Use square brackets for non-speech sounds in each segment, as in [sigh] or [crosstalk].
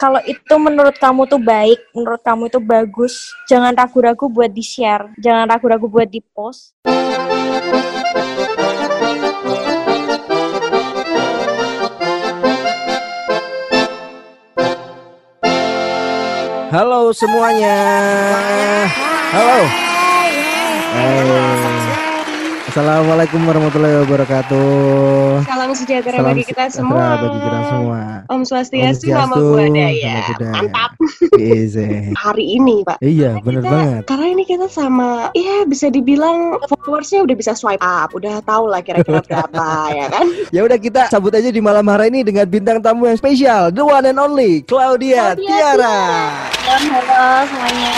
Kalau itu menurut kamu tuh baik, menurut kamu itu bagus, jangan ragu-ragu buat di-share, jangan ragu-ragu buat di-post. Halo semuanya. Halo. Hai. Assalamualaikum warahmatullahi wabarakatuh. Salam sejahtera Salam bagi kita semua. bagi kita semua. Om Swastiastu, Om Swastiastu, Budaya. Nama Budaya. Mantap. [laughs] Easy. Hari ini, Pak. Iya, kita- banget. Karena ini kita sama, ya bisa dibilang followersnya udah bisa swipe up, udah tahu lah kira-kira [laughs] berapa, ya kan? Ya udah kita sambut aja di malam hari ini dengan bintang tamu yang spesial, the one and only Claudia, Claudia Tiara. Halo, halo semuanya.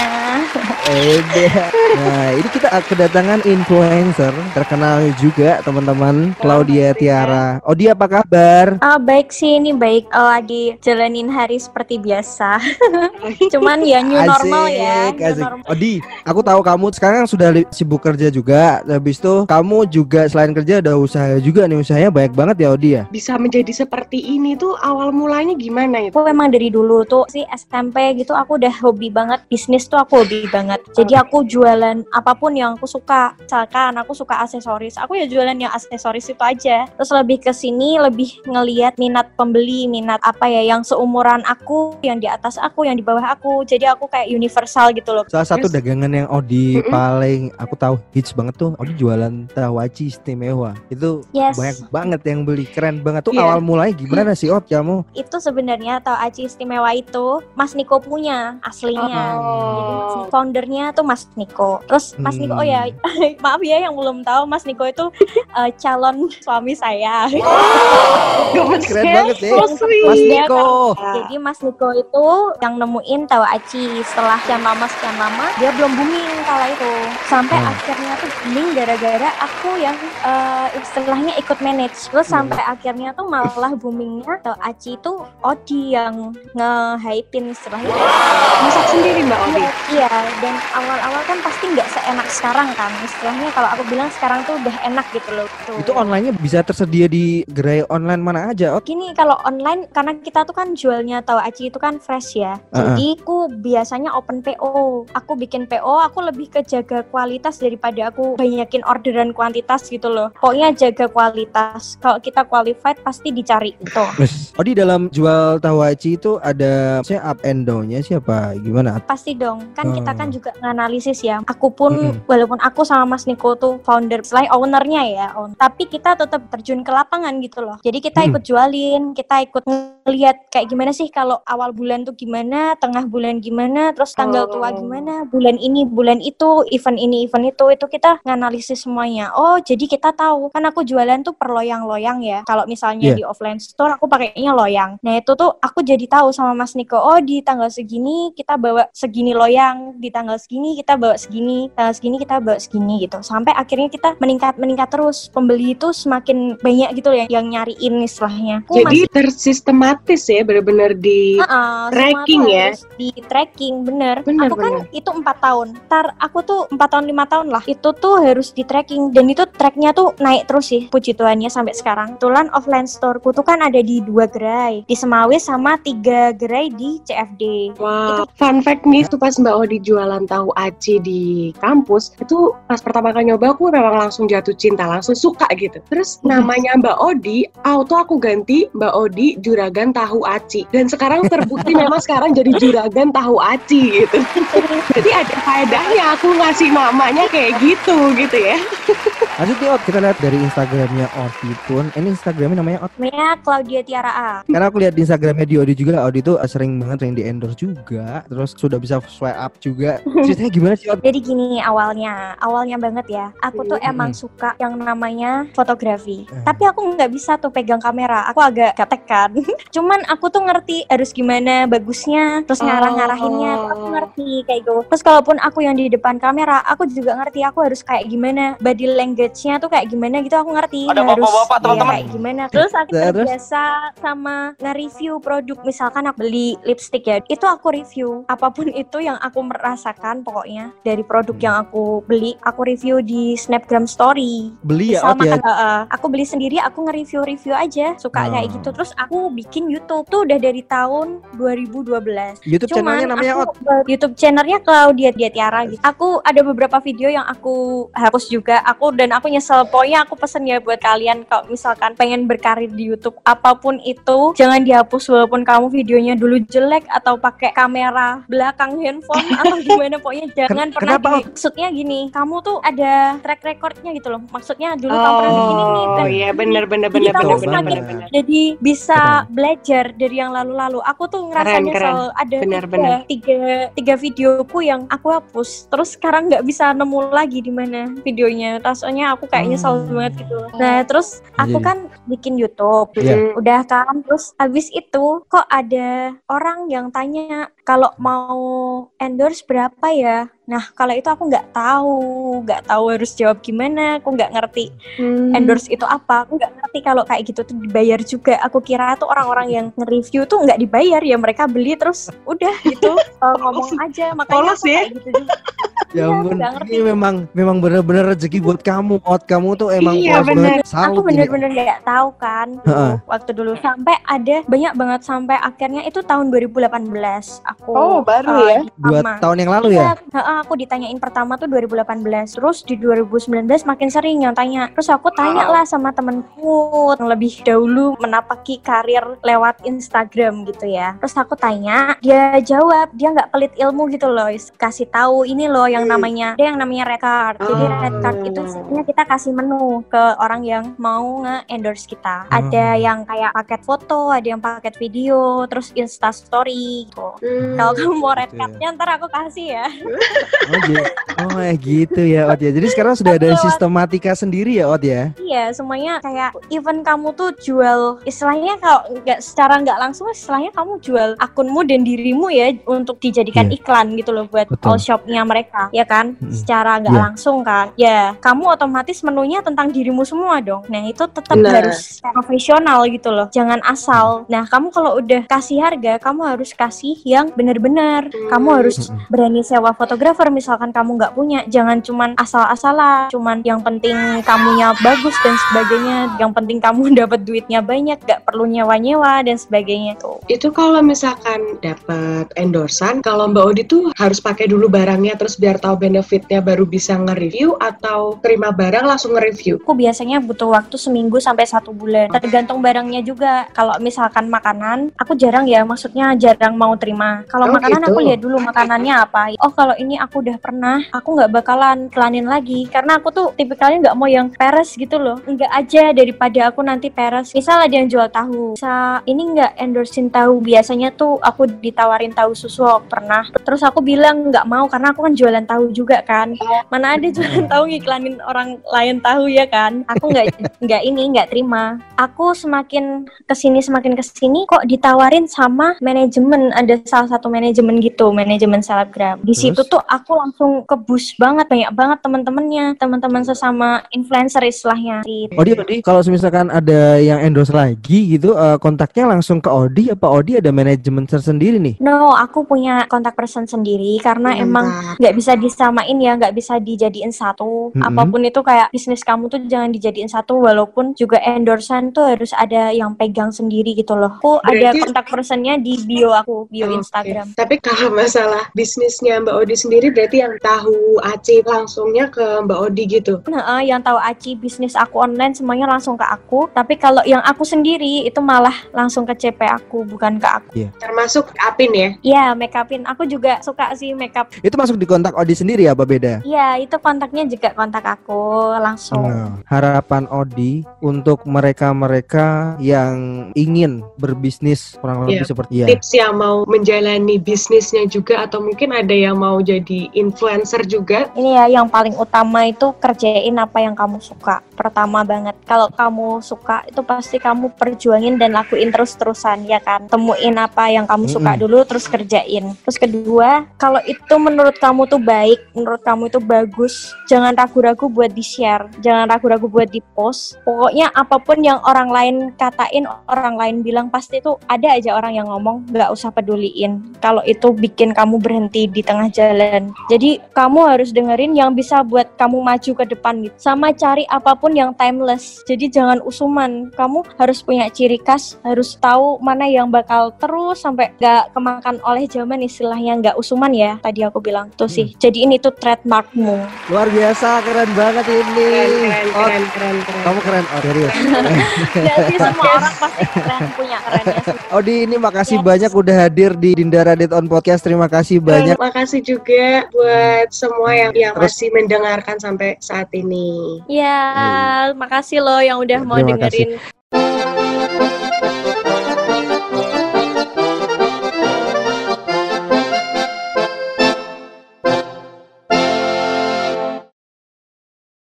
[laughs] Ede. Nah, ini kita kedatangan influencer terkenal juga teman-teman, Claudia Tiara. Oh, dia apa kabar? Ah, baik sih, ini baik. Oh, lagi jalanin hari seperti biasa. [laughs] Cuman ya new normal ya. Asik, New asik. normal. Odi, aku tahu kamu sekarang sudah sibuk kerja juga. Habis itu kamu juga selain kerja ada usaha juga nih. Usahanya banyak banget ya Odi ya. Bisa menjadi seperti ini tuh awal mulanya gimana itu? Aku emang dari dulu tuh sih SMP gitu aku udah hobi banget bisnis tuh aku hobi banget. Jadi aku jualan apa pun yang aku suka. Misalkan aku suka aksesoris, aku ya jualan yang aksesoris itu aja. Terus lebih ke sini lebih ngeliat minat pembeli, minat apa ya yang seumuran aku, yang di atas aku, yang di bawah aku. Jadi aku kayak universal gitu loh. Salah satu Terus- dagangan yang Odi Mm-mm. paling aku tahu hits banget tuh Odi jualan tawaci istimewa. Itu Yes. banyak banget yang beli, keren banget tuh. Iya. Awal mulanya gimana sih Od kamu? Itu sebenarnya atau aci istimewa itu Mas Niko punya aslinya. Jadi Mas Niko- foundernya tuh Mas Niko. Terus Mas Niko, oh ya [laughs] maaf ya yang belum tahu Mas Niko itu eh, calon suami saya. Gemes Keren banget deh. So sweet. Mas Iya, Niko. Jadi Mas Niko itu yang nemuin tahu aci setelah sekian lama sekian lama dia belum booming kala itu sampai Hmm. akhirnya tuh booming gara-gara aku yang eh, istilahnya ikut manage terus Hmm. sampai akhirnya tuh malah boomingnya tahu aci itu Odi yang nge-hypein istilahnya Masak sendiri Mbak Odi. Iya, dan awal-awal kan pasti nggak seenak sekarang kan. Istilahnya kalau aku bilang sekarang tuh udah enak gitu loh. Tuh. Itu online-nya bisa tersedia di gerai online mana aja, Od? Gini kalau online karena kita tuh kan jualnya tahu aci itu kan fresh ya. Uh-uh. Jadi aku biasanya open PO. Aku bikin PO, aku lebih ke jaga kualitas daripada aku banyakin orderan kuantitas gitu loh. Pokoknya jaga kualitas. Kalau kita qualified pasti dicari gitu. Terus, Odi dalam jual tawaci itu ada saya up and down-nya siapa? Gimana? Pasti dong, kan kita Oh. kan juga nganalisis ya. Aku pun Mm-mm. walaupun aku sama Mas Niko tuh founder, selain ownernya ya, own. tapi kita tetap terjun ke lapangan gitu loh. Jadi kita Mm. ikut jualin, kita ikut ngeliat kayak gimana sih kalau awal bulan tuh gimana, tengah bulan gimana, terus tanggal tua Oh. gimana, bulan ini, bulan itu, event ini, event itu, itu kita nganalisis semuanya. Oh, jadi kita tahu kan aku jualan tuh per loyang-loyang ya. Kalau misalnya Iya. di offline store aku pakainya loyang. Nah itu tuh aku jadi tahu sama Mas Niko. Oh di tanggal segini kita bawa segini loyang, di tanggal segini kita bawa segini, tanggal segini kita bawa segini gitu. Sampai akhirnya kita meningkat meningkat terus. Pembeli itu semakin banyak gitu ya yang nyariin istilahnya. Aku Jadi tersistematis ya, benar-benar di Heeh, semua Tracking tuh ya? di tracking bener. Bener, aku kan bener. itu empat tahun. Ntar aku tuh empat tahun lima tahun lah. Itu tuh harus di tracking dan itu tracknya tuh naik terus sih. Puji Tuhannya sampai sekarang. Kebetulan offline storeku tuh kan ada di dua gerai, di Semawis sama tiga gerai di CFD. Wow, fun fact nih, itu pas Mbak Odi jualan tahu aci di kampus, itu pas pertama kali nyoba aku memang langsung jatuh cinta, langsung suka gitu. Terus namanya Mbak Odi, auto aku ganti Mbak Odi Juragan Tahu Aci. Dan sekarang terbukti [laughs] memang sekarang jadi Juragan Tahu Aci gitu. [laughs] Jadi ada faedahnya aku ngasih namanya kayak gitu gitu ya. [laughs] Lanjut nih Od, kita lihat dari Instagramnya Odi pun. Ini Instagramnya namanya Od. Namanya Claudia Tiara A. Karena aku lihat di Instagramnya di Odi juga, Odi tuh sering banget yang di endorse juga. Terus sudah bisa swipe up juga. [laughs] Ceritanya gimana sih Od? Jadi gini awalnya, awalnya banget ya. Aku tuh Hmm. emang suka yang namanya fotografi. Hmm. Tapi aku nggak bisa tuh pegang kamera. Aku agak gaptek kan. [laughs] Cuman aku tuh ngerti harus gimana bagusnya, terus Oh. ngarah-ngarahinnya. Aku ngerti kayak gitu. Terus kalaupun aku yang di depan kamera, aku juga ngerti aku harus kayak gimana. Body language-nya tuh kayak gimana gitu aku ngerti. Ada harus bapak-bapak, gaya teman-teman. Kayak gimana. Terus aku Terus? terbiasa sama nge-review produk. Misalkan aku beli lipstick ya, itu aku review. Apa pun [laughs] itu yang aku merasakan pokoknya dari produk yang aku beli, aku review di Snapgram Story. Beli ya Misal Od ya? makan, Heeh. aku beli sendiri, aku aku nge-review-review aja, suka Oh. kayak gitu. Terus aku bikin YouTube tuh udah dari tahun 2012. YouTube channelnya namanya aku, YouTube channelnya Claudia Dia Tiara gitu. Aku ada beberapa video yang aku hapus juga. Aku dan aku nyesel. Pokoknya aku pesen ya buat kalian kalau misalkan pengen berkarir di YouTube apa pun itu jangan dihapus walaupun kamu videonya dulu jelek atau pakai kamera belakang handphone [laughs] atau gimana pokoknya jangan Ken- pernah kenapa? di- maksudnya gini kamu tuh ada track recordnya gitu loh maksudnya dulu kamu pernah bikin ini Oh dan iya benar benar Jadi kamu benar semakin benar benar. jadi bisa belajar dari yang lalu-lalu. Aku tuh ngerasa Keren, nyesel ada Benar, tiga, benar. tiga tiga videoku yang aku hapus. Terus sekarang nggak bisa nemu lagi di mana videonya. Rasanya aku kayak nyesel Hmm. banget gitu. Nah terus aku Iya. kan bikin YouTube. Mm. Udah kan terus habis itu kok ada orang yang tanya kalau mau endorse berapa ya? Nah kalau itu aku nggak tahu, nggak tahu harus jawab gimana. Aku nggak ngerti Hmm. endorse itu apa aku nggak ngerti kalau kayak gitu tuh dibayar juga aku kira tuh orang-orang yang nge-review tuh nggak dibayar ya mereka beli terus udah gitu uh, [laughs] ngomong aja makanya Polos aku ya. kayak gitu juga [laughs] Ya Iya, ampun, ngerti. ini memang memang bener-bener rezeki buat kamu. Out kamu tuh emang Iya, bener. aku bener-bener nggak tahu kan waktu dulu sampai ada banyak banget sampai akhirnya itu tahun 2018 aku Oh, baru uh, ya? Dua sama. tahun yang lalu ya? heeh, aku ditanyain pertama tuh 2018 Terus di 2019 makin sering yang tanya Terus aku tanya lah sama temenku Yang lebih dahulu menapaki karir lewat Instagram gitu ya Terus aku tanya, dia jawab Dia nggak pelit ilmu gitu loh Kasih tahu ini loh yang Hmm. namanya Ada yang namanya red card Jadi Oh. red card itu sebenarnya kita kasih menu Ke orang yang mau nge-endorse kita Oh. Ada yang kayak paket foto Ada yang paket video Terus insta story gitu Hmm. Kalau kamu mau red Gitu ya. cardnya ntar aku kasih ya. [laughs] Oh, gitu. oh eh, gitu ya Ot ya. Jadi sekarang sudah ada sistematika sendiri ya Ot ya? Iya, semuanya kayak even kamu tuh jual istilahnya kalau nggak secara nggak langsung istilahnya kamu jual akunmu dan dirimu ya untuk dijadikan Iya. iklan gitu loh buat Betul. all shopnya mereka, ya kan? Mm-mm. Secara nggak Iya. langsung kan. Ya, kamu otomatis menunya tentang dirimu semua dong. Nah, itu tetap Benar. harus profesional gitu loh. Jangan asal. Nah, kamu kalau udah kasih harga, kamu harus kasih yang benar-benar. Kamu harus berani sewa fotografer misalkan kamu nggak punya. Jangan cuman asal-asalan cuman yang penting kamunya bagus dan sebagainya. Yang penting kamu [laughs] dapat duitnya banyak nggak perlu nyewa-nyewa dan sebagainya. Tuh. Itu kalau misalkan dapat endorsan, kalau Mbak Odi tuh harus pakai dulu barangnya terus biar tahu benefitnya baru bisa nge-review atau terima barang langsung nge-review. aku biasanya butuh waktu seminggu sampai satu bulan. Tergantung barangnya juga. Kalau misalkan makanan aku jarang ya maksudnya jarang mau terima kalau Oh, makanan gitu. aku lihat dulu makanannya apa oh kalau ini aku udah pernah aku nggak bakalan kelanin lagi. Karena aku tuh tipikalnya nggak mau yang peres gitu loh. Enggak aja daripada aku nanti peres. Misal ada yang jual tahu. Bisa ini nggak endorsein tahu? Biasanya tuh aku ditawarin tahu susu aku pernah. Terus aku bilang nggak mau karena aku kan jualan tahu juga kan. Mana ada jualan tahu ngiklanin orang lain tahu ya kan? Aku nggak [laughs] nggak ini nggak terima. Aku semakin ke sini semakin ke sini kok ditawarin sama manajemen. Ada salah satu manajemen gitu manajemen selebgram di situ Terus? tuh aku langsung kebus banget banyak banget teman-temannya teman-teman sesama influencer istilahnya. Odi, Odi, kalau misalkan ada yang endorse lagi gitu, eh, kontaknya langsung ke Odi apa Odi ada manajemen tersendiri nih? no aku punya kontak person sendiri karena emang Mantap. nggak bisa disamain ya nggak bisa dijadiin satu Mm-mm. apa pun itu kayak bisnis kamu tuh jangan dijadiin satu walaupun juga endorsan tuh harus ada yang pegang sendiri gitu loh aku ada kontak personnya di bio aku bio Oke. Instagram Tapi kalau masalah bisnisnya Mbak Odi sendiri berarti yang tahu Aci langsungnya ke Mbak Odi gitu. Nah, eh, yang tahu Aci bisnis aku online semuanya langsung ke aku tapi kalau yang aku sendiri itu malah langsung ke CP aku bukan ke aku Termasuk Apin ya. Iya make upin aku juga suka sih make up Itu masuk di kontak Odi sendiri apa beda? Iya itu kontaknya juga kontak aku langsung Nah, harapan Odi untuk mereka-mereka yang ingin berbisnis kurang lebih Iya. seperti ya. Tips yang mau menjalani bisnisnya juga atau mungkin ada yang mau jadi influencer juga. Ini ya yang paling utama itu kerjain apa yang kamu suka. Pertama banget, kalau kamu suka itu pasti kamu perjuangin dan lakuin terus-terusan ya kan. Temuin apa yang kamu suka Mm-mm. dulu terus kerjain. Terus kedua, kalau itu menurut kamu tuh baik, menurut kamu itu bagus, jangan ragu-ragu buat di-share, jangan ragu-ragu buat di-post. Pokoknya apa pun yang orang lain katain, orang lain bilang pasti itu ada aja orang yang ngomong, nggak usah peduliin. Kalau itu bikin kamu berhenti di tengah jalan. Jadi kamu harus dengerin yang bisa buat kamu maju ke depan gitu sama cari apa pun yang timeless jadi jangan usuman kamu harus punya ciri khas harus tahu mana yang bakal terus sampai gak kemakan oleh zaman istilahnya nggak usuman ya tadi aku bilang tuh sih jadi ini tuh trademarkmu Luar biasa, keren banget ini. Keren, keren, Oh, keren, keren, keren. kamu keren, oh serius. [laughs] Gak sih semua [laughs] orang pasti keren punya kerennya sih. Odi ini makasih Yes. banyak udah hadir di Dinda Radit on Podcast. Terima kasih banyak. Terima kasih juga buat semua yang yang Terus- masih mendengarkan sampai saat ini. Ya, makasih loh yang udah mau Terima kasih. dengerin